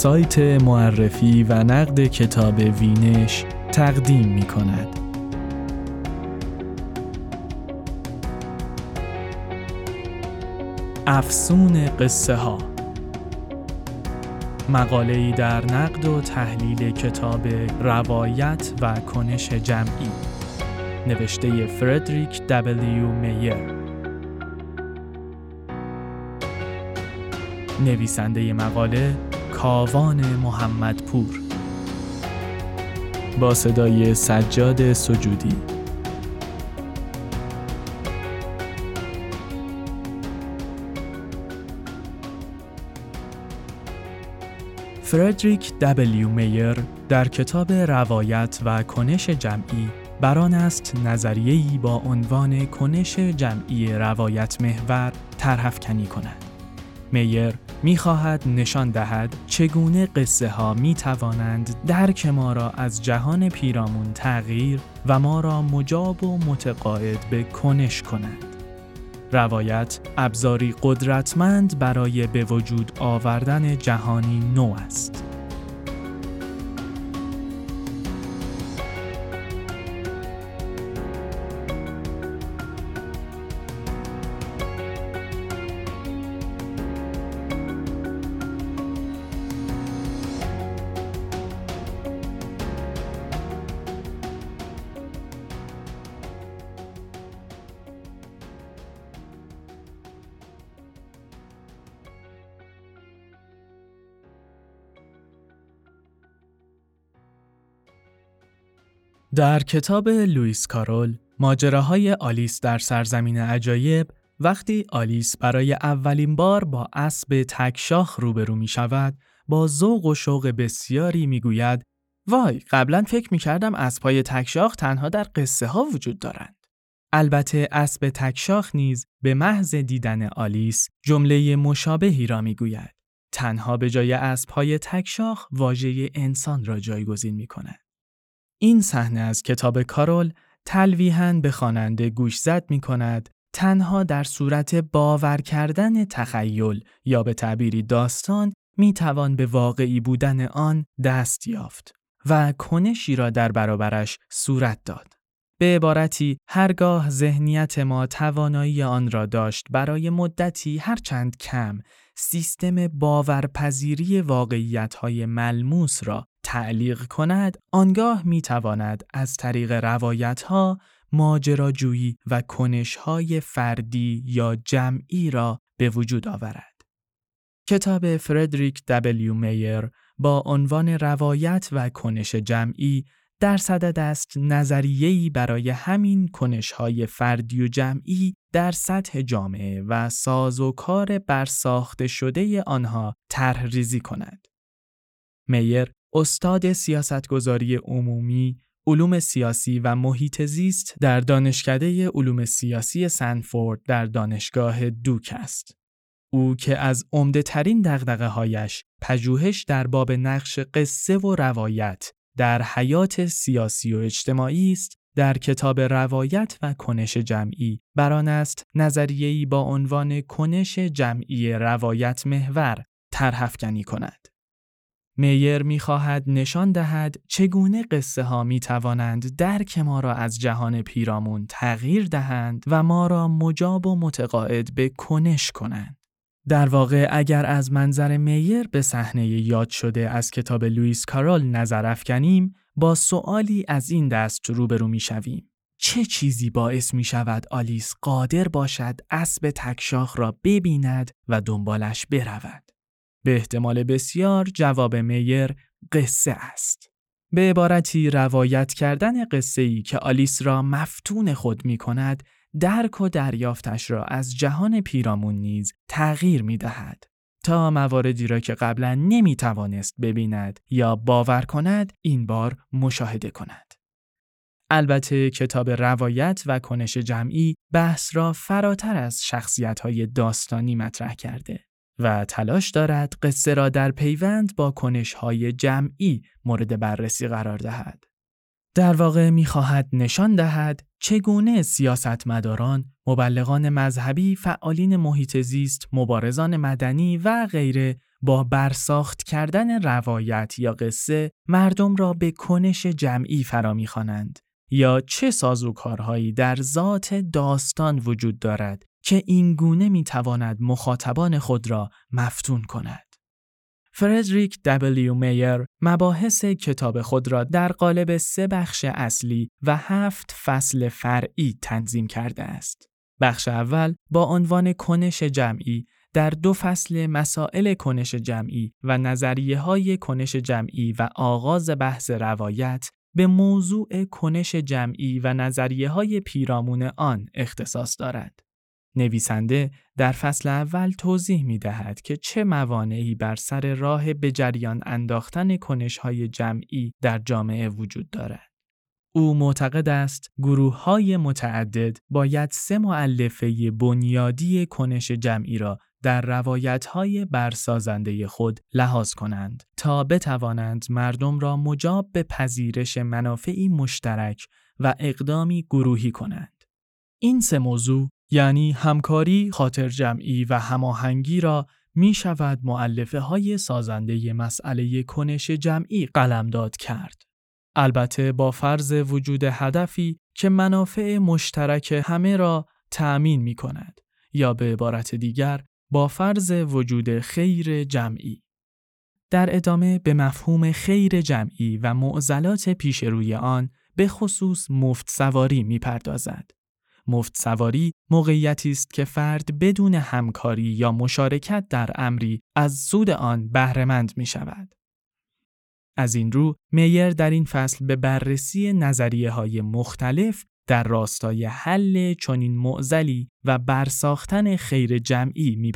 سایت معرفی و نقد کتاب وینش تقدیم می کند. افسون قصه ها مقاله ای در نقد و تحلیل کتاب روایت و کنش جمعی. نوشته فردریک دبلیو میر. نویسنده مقاله کاوان محمدپور. با صدای سجاد سجودی. فردریک دبلیو میر در کتاب روایت و کنش جمعی بران است نظریه‌ای با عنوان کنش جمعی روایت محور طرحافکنی کند. میر می‌خواهد نشان دهد چگونه قصه ها می توانند درک ما را از جهان پیرامون تغییر و ما را مجاب و متقاعد به کنش کنند. روایت ابزاری قدرتمند برای به وجود آوردن جهانی نو است. در کتاب لوئیس کارول ماجراهای آلیس در سرزمین عجایب وقتی آلیس برای اولین بار با اسب تکشاخ روبرو می شود با ذوق و شوق بسیاری می گوید وای قبلا فکر می کردم اسبهای تکشاخ تنها در قصه ها وجود دارند. البته اسب تکشاخ نیز به محض دیدن آلیس جمله مشابهی را می گوید. تنها به جای اسبهای تکشاخ واژه انسان را جایگزین می کند. این صحنه از کتاب کارول تلویحاً به خواننده گوش زد می کند تنها در صورت باور کردن تخیل یا به تعبیری داستان می توان به واقعی بودن آن دست یافت و کنشی را در برابرش صورت داد. به عبارتی هرگاه ذهنیت ما توانایی آن را داشت برای مدتی هرچند کم سیستم باورپذیری واقعیت‌های ملموس را تعلیق کند آنگاه می تواند از طریق روایت ها ماجراجویی و کنش های فردی یا جمعی را به وجود آورد. کتاب فردریک دبلیو میر با عنوان روایت و کنش جمعی در صدد است نظریه‌ای برای همین کنش‌های فردی و جمعی در سطح جامعه و ساز و کار برساخته شده آنها طرح ریزی کند. میر استاد سیاستگذاری عمومی، علوم سیاسی و محیط زیست در دانشکده علوم سیاسی سنفورد در دانشگاه دوک است. او که از عمده ترین دقدقه هایش پژوهش در باب نقش قصه و روایت در حیات سیاسی و اجتماعی است در کتاب روایت و کنش جمعی بران است نظریه‌ای با عنوان کنش جمعی روایت محور طرحافکنی کند. میر می‌خواهد نشان دهد چگونه قصه ها می توانند درک ما را از جهان پیرامون تغییر دهند و ما را مجاب و متقاعد به کنش کنند. در واقع اگر از منظر میر به صحنه یاد شده از کتاب لوئیس کارول نظر افکنیم با سوالی از این دست روبرو می شویم. چه چیزی باعث می شود آلیس قادر باشد اسب تکشاخ را ببیند و دنبالش برود؟ به احتمال بسیار جواب میر قصه است. به عبارتی روایت کردن قصه ای که آلیس را مفتون خود می کند درک و دریافتش را از جهان پیرامون نیز تغییر می دهد. تا مواردی را که قبلا نمی توانست ببیند یا باور کند این بار مشاهده کند. البته کتاب روایت و کنش جمعی بحث را فراتر از شخصیت های داستانی مطرح کرده. و تلاش دارد قصه را در پیوند با کنشهای جمعی مورد بررسی قرار دهد. در واقع می‌خواهد نشان دهد چگونه سیاستمداران، مبلغان مذهبی، فعالین محیط زیست، مبارزان مدنی و غیره با برساخت کردن روایت یا قصه مردم را به کنش جمعی فرا می‌خوانند یا چه سازوکارهایی در ذات داستان وجود دارد که این گونه می‌تواند مخاطبان خود را مفتون کند. فردریک دبلیو میر مباحث کتاب خود را در قالب سه بخش اصلی و هفت فصل فرعی تنظیم کرده است. بخش اول با عنوان کنش جمعی در دو فصل مسائل کنش جمعی و نظریه های کنش جمعی و آغاز بحث روایت به موضوع کنش جمعی و نظریه های پیرامون آن اختصاص دارد. نویسنده در فصل اول توضیح می دهد که چه موانعی بر سر راه به جریان انداختن کنش های جمعی در جامعه وجود دارد. او معتقد است گروه های متعدد باید سه معلفه بنیادی کنش جمعی را در روایت های برسازنده خود لحاظ کنند تا بتوانند مردم را مجاب به پذیرش منافعی مشترک و اقدامی گروهی کنند. این سه موضوع یعنی همکاری، خاطر جمعی و هماهنگی را می شود معلفه های سازنده مسئله کنش جمعی قلمداد کرد. البته با فرض وجود هدفی که منافع مشترک همه را تأمین می کند یا به عبارت دیگر با فرض وجود خیر جمعی. در ادامه به مفهوم خیر جمعی و معضلات پیش روی آن به خصوص مفت سواری می پردازد. مفت سواری موقعیتی است که فرد بدون همکاری یا مشارکت در امری از سود آن بهرهمند می شود. از این رو میر در این فصل به بررسی نظریه های مختلف در راستای حل چنین معزلی و برساختن خیر جمعی می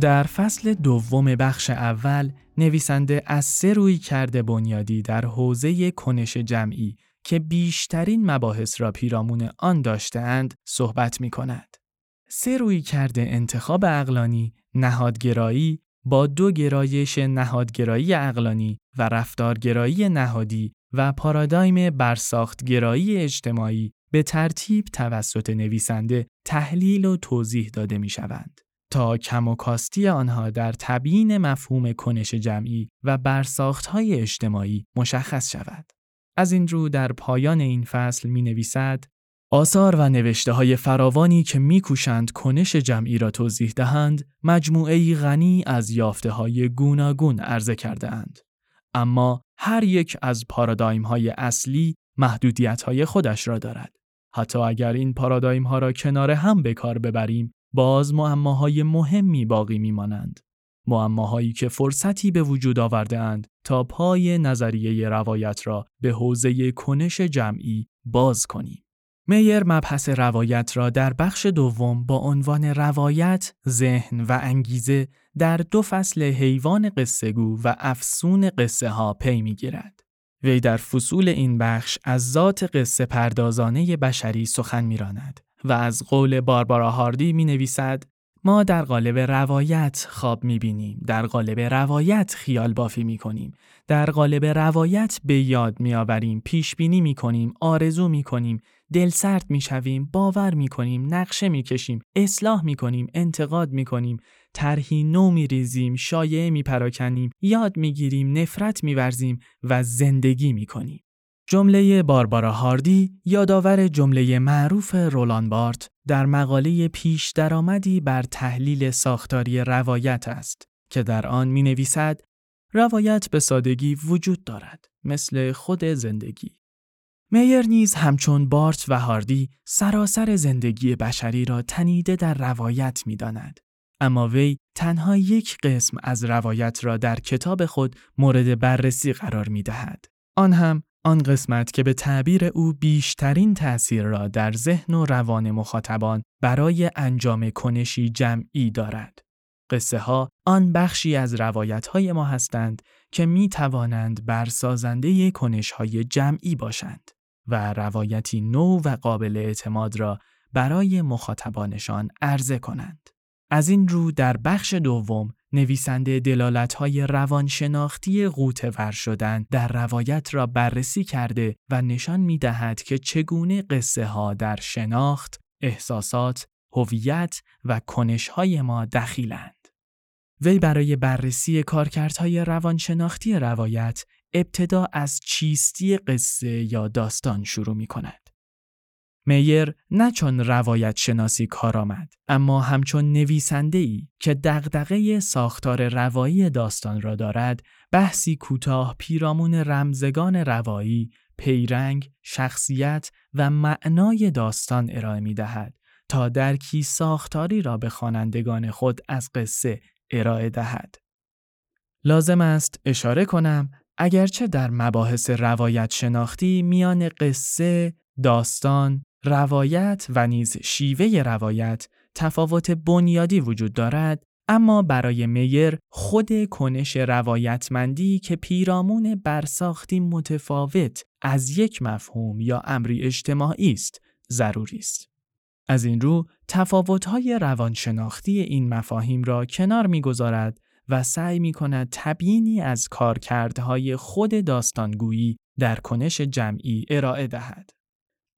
در فصل دوم بخش اول نویسنده از سه روی کرده بنیادی در حوزه کنش جمعی که بیشترین مباحث را پیرامون آن داشتهاند صحبت می کند. سه روی کرده انتخاب اقلانی، نهادگرایی با دو گرایش نهادگرایی اقلانی و رفتارگرایی نهادی و پارادایم برساختگرایی اجتماعی به ترتیب توسط نویسنده تحلیل و توضیح داده می شوند. تا کم و کاستی آنها در تبیین مفهوم کنش جمعی و برساختهای اجتماعی مشخص شود. از این رو در پایان این فصل می نویسد آثار و نوشته های فراوانی که میکوشند کنش جمعی را توضیح دهند مجموعه غنی از یافته های گوناگون عرضه کرده اند. اما هر یک از پارادایم های اصلی محدودیت های خودش را دارد. حتی اگر این پارادایم ها را کنار هم به کار ببریم باز معماهای مهمی باقی میمانند. معماهایی که فرصتی به وجود آورده اند تا پای نظریه روایت را به حوزه کنش جمعی باز کنیم. میر مبحث روایت را در بخش دوم با عنوان روایت، ذهن و انگیزه در دو فصل حیوان قصهگو و افسون قصه ها پی می گیرد. وی در فصول این بخش از ذات قصه پردازانه بشری سخن میراند و از قول باربارا هاردی می نویسد ما در قالب روایت خواب می بینیم، در قالب روایت خیال بافی می کنیم، در قالب روایت به یاد می آوریم، پیش بینی می کنیم، آرزو می کنیم، دل سرد می شویم، باور می کنیم، نقشه می کشیم، اصلاح می کنیم، انتقاد می کنیم، طرحی نو می ریزیم، شایعه می پراکنیم، یاد می گیریم، نفرت می ورزیم و زندگی می کنیم. جمله باربارا هاردی یادآور جمله معروف رولان بارت در مقاله پیش درآمدی بر تحلیل ساختاری روایت است که در آن می نویسد روایت به سادگی وجود دارد مثل خود زندگی. میر نیز همچون بارت و هاردی سراسر زندگی بشری را تنیده در روایت می داند. اما وی تنها یک قسم از روایت را در کتاب خود مورد بررسی قرار می دهد. آن هم آن قسمت که به تعبیر او بیشترین تأثیر را در ذهن و روان مخاطبان برای انجام کنشی جمعی دارد. قصه ها آن بخشی از روایت های ما هستند که می توانند برسازنده کنش های جمعی باشند و روایتی نو و قابل اعتماد را برای مخاطبانشان عرضه کنند. از این رو در بخش دوم نویسنده های روانشناختی ور شدن در روایت را بررسی کرده و نشان می دهد که چگونه قصه ها در شناخت، احساسات، هویت و های ما دخیلند. وی برای بررسی کارکردهای روانشناختی روایت ابتدا از چیستی قصه یا داستان شروع می کند. میر نه چون روایت شناسی کار آمد اما همچون نویسنده که دغدغه ساختار روایی داستان را دارد بحثی کوتاه پیرامون رمزگان روایی پیرنگ شخصیت و معنای داستان ارائه می دهد تا درکی ساختاری را به خوانندگان خود از قصه ارائه دهد. لازم است اشاره کنم اگرچه در مباحث روایت شناختی میان قصه، داستان، روایت و نیز شیوه روایت تفاوت بنیادی وجود دارد اما برای میر خود کنش روایتمندی که پیرامون برساختی متفاوت از یک مفهوم یا امری اجتماعی است ضروری است. از این رو تفاوت‌های روانشناختی این مفاهیم را کنار می‌گذارد و سعی می‌کند تبیینی از کارکردهای خود داستانگویی در کنش جمعی ارائه دهد.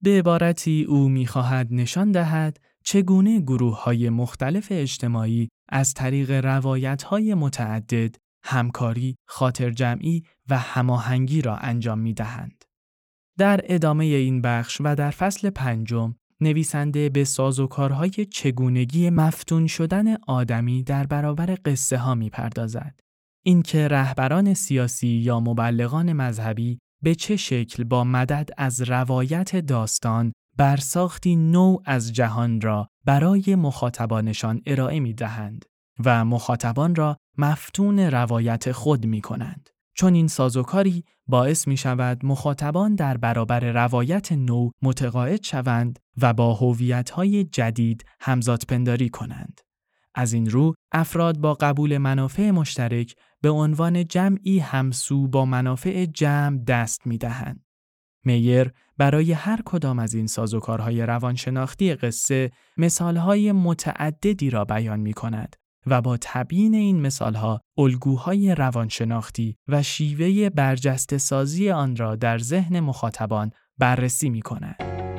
به عبارتی او می‌خواهد نشان دهد چگونه گروه های مختلف اجتماعی از طریق روایت های متعدد همکاری، خاطر جمعی و هماهنگی را انجام می دهند. در ادامه این بخش و در فصل پنجم نویسنده به سازوکارهای چگونگی مفتون شدن آدمی در برابر قصه ها می پردازد. اینکه رهبران سیاسی یا مبلغان مذهبی به چه شکل با مدد از روایت داستان برساختی نو از جهان را برای مخاطبانشان ارائه می دهند و مخاطبان را مفتون روایت خود می کنند. چون این سازوکاری باعث می شود مخاطبان در برابر روایت نو متقاعد شوند و با های جدید همزاد پنداری کنند. از این رو افراد با قبول منافع مشترک به عنوان جمعی همسو با منافع جمع دست می دهند. میر برای هر کدام از این سازوکارهای روانشناختی قصه مثالهای متعددی را بیان می کند و با تبیین این مثالها الگوهای روانشناختی و شیوه برجسته سازی آن را در ذهن مخاطبان بررسی می کند.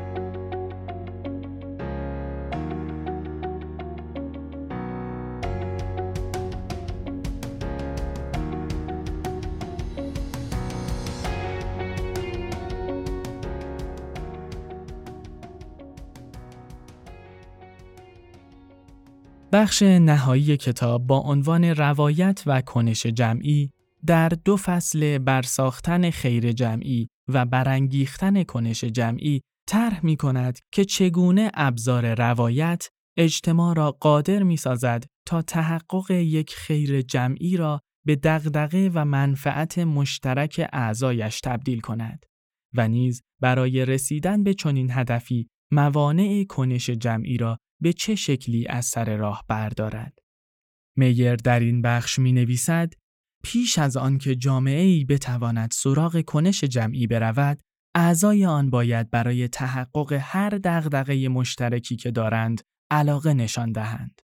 بخش نهایی کتاب با عنوان روایت و کنش جمعی در دو فصل برساختن خیر جمعی و برانگیختن کنش جمعی طرح می کند که چگونه ابزار روایت اجتماع را قادر می سازد تا تحقق یک خیر جمعی را به دغدغه و منفعت مشترک اعضایش تبدیل کند و نیز برای رسیدن به چنین هدفی موانع کنش جمعی را به چه شکلی از سر راه بردارد. میر در این بخش می نویسد پیش از آنکه جامعه ای بتواند سراغ کنش جمعی برود، اعضای آن باید برای تحقق هر دغدغه مشترکی که دارند علاقه نشان دهند.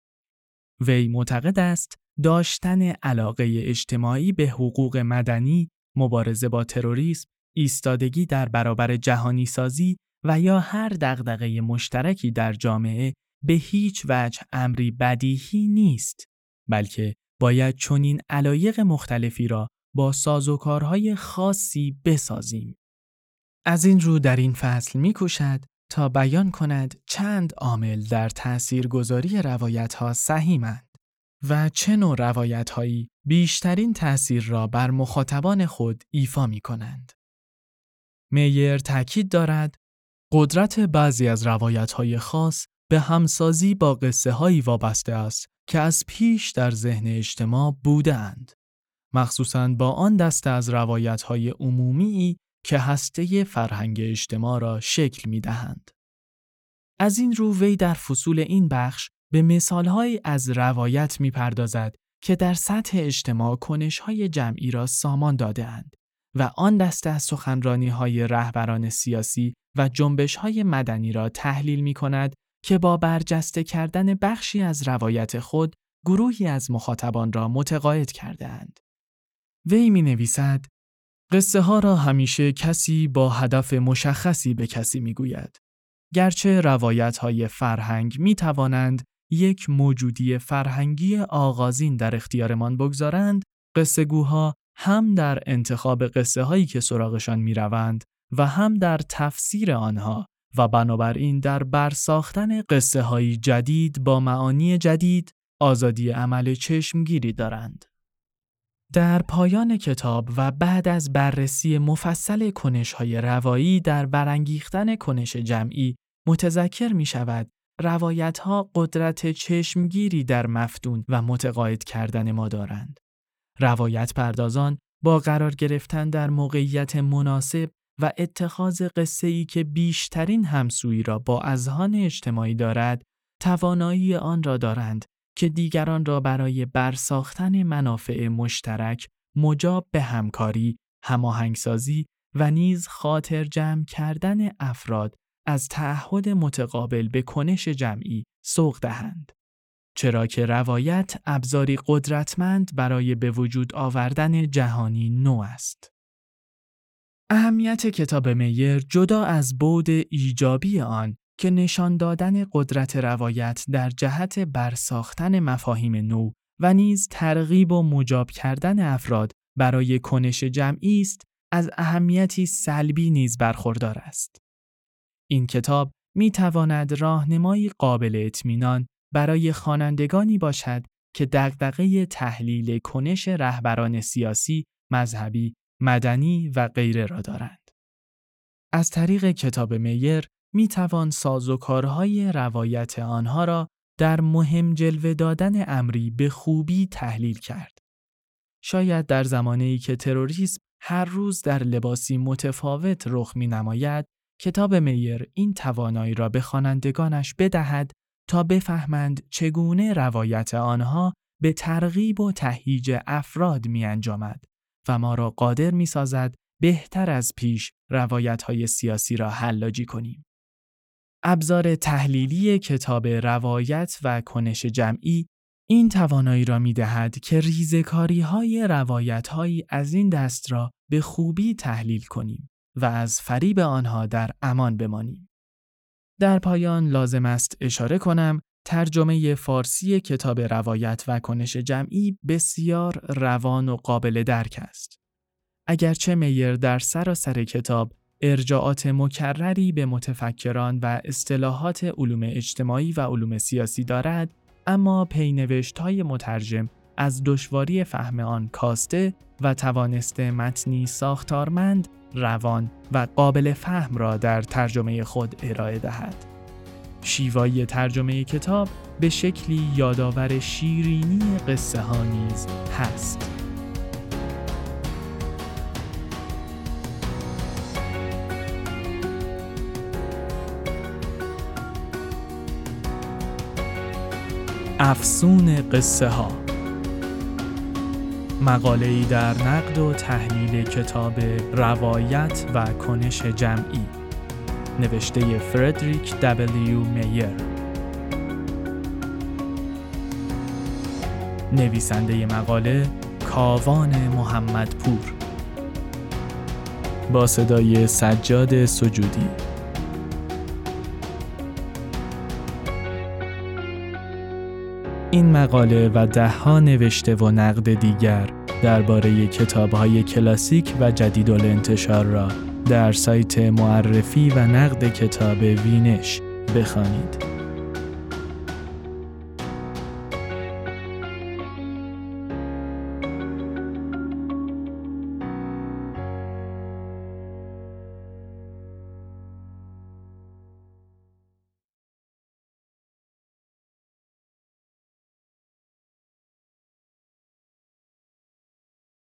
وی معتقد است داشتن علاقه اجتماعی به حقوق مدنی، مبارزه با تروریسم، ایستادگی در برابر جهانی سازی و یا هر دغدغه مشترکی در جامعه به هیچ وجه امری بدیهی نیست بلکه باید چنین علایق مختلفی را با سازوکارهای خاصی بسازیم. از این رو در این فصل می تا بیان کند چند عامل در تأثیر گذاری روایت ها سهیمند و چه نوع روایت هایی بیشترین تأثیر را بر مخاطبان خود ایفا می کنند. میر تاکید دارد قدرت بعضی از روایت های خاص به همسازی با قصه هایی وابسته است که از پیش در ذهن اجتماع بودند. مخصوصاً با آن دسته از روایت های عمومی که هسته فرهنگ اجتماع را شکل می دهند. از این رو وی در فصول این بخش به مثالهایی از روایت می پردازد که در سطح اجتماع کنشهای جمعی را سامان دادهاند و آن دسته از سخنرانی های رهبران سیاسی و جنبش های مدنی را تحلیل می کند که با برجسته کردن بخشی از روایت خود گروهی از مخاطبان را متقاعد کرده اند. وی می نویسد قصه ها را همیشه کسی با هدف مشخصی به کسی می گوید. گرچه روایت های فرهنگ می توانند یک موجودی فرهنگی آغازین در اختیارمان بگذارند، قصه گوها هم در انتخاب قصه هایی که سراغشان می روند و هم در تفسیر آنها و بنابراین در برساختن قصه های جدید با معانی جدید آزادی عمل چشمگیری دارند. در پایان کتاب و بعد از بررسی مفصل کنش های روایی در برانگیختن کنش جمعی متذکر می شود روایت ها قدرت چشمگیری در مفتون و متقاعد کردن ما دارند. روایت پردازان با قرار گرفتن در موقعیت مناسب و اتخاذ قصه ای که بیشترین همسویی را با اذهان اجتماعی دارد، توانایی آن را دارند که دیگران را برای برساختن منافع مشترک مجاب به همکاری، هماهنگسازی و نیز خاطر جمع کردن افراد از تعهد متقابل به کنش جمعی سوق دهند. چرا که روایت ابزاری قدرتمند برای به وجود آوردن جهانی نو است. اهمیت کتاب میر جدا از بود ایجابی آن که نشان دادن قدرت روایت در جهت برساختن مفاهیم نو و نیز ترغیب و مجاب کردن افراد برای کنش جمعی است از اهمیتی سلبی نیز برخوردار است. این کتاب می تواند راهنمایی قابل اطمینان برای خوانندگانی باشد که دغدغه تحلیل کنش رهبران سیاسی، مذهبی، مدنی و غیره را دارند. از طریق کتاب میر می توان سازوکارهای روایت آنها را در مهم جلوه دادن امری به خوبی تحلیل کرد. شاید در زمانی که تروریسم هر روز در لباسی متفاوت رخ می نماید، کتاب میر این توانایی را به خوانندگانش بدهد تا بفهمند چگونه روایت آنها به ترغیب و تهییج افراد می انجامد و ما را قادر می سازد بهتر از پیش روایت های سیاسی را حلاجی کنیم. ابزار تحلیلی کتاب روایت و کنش جمعی این توانایی را می دهد که ریزکاری های روایت هایی از این دست را به خوبی تحلیل کنیم و از فریب آنها در امان بمانیم. در پایان لازم است اشاره کنم ترجمه فارسی کتاب روایت و کنش جمعی بسیار روان و قابل درک است. اگرچه میر در سراسر کتاب ارجاعات مکرری به متفکران و اصطلاحات علوم اجتماعی و علوم سیاسی دارد، اما پینوشت های مترجم از دشواری فهم آن کاسته و توانسته متنی ساختارمند روان و قابل فهم را در ترجمه خود ارائه دهد. شیوایی ترجمه کتاب به شکلی یادآور شیرینی قصه ها نیز هست. افسون قصه ها مقاله در نقد و تحلیل کتاب روایت و کنش جمعی نوشته فردریک دبلیو میر نویسنده مقاله کاوان محمد پور با صدای سجاد سجودی. این مقاله و دهها نوشته و نقد دیگر درباره کتابهای کلاسیک و جدید انتشار را در سایت معرفی و نقد کتاب وینش بخوانید.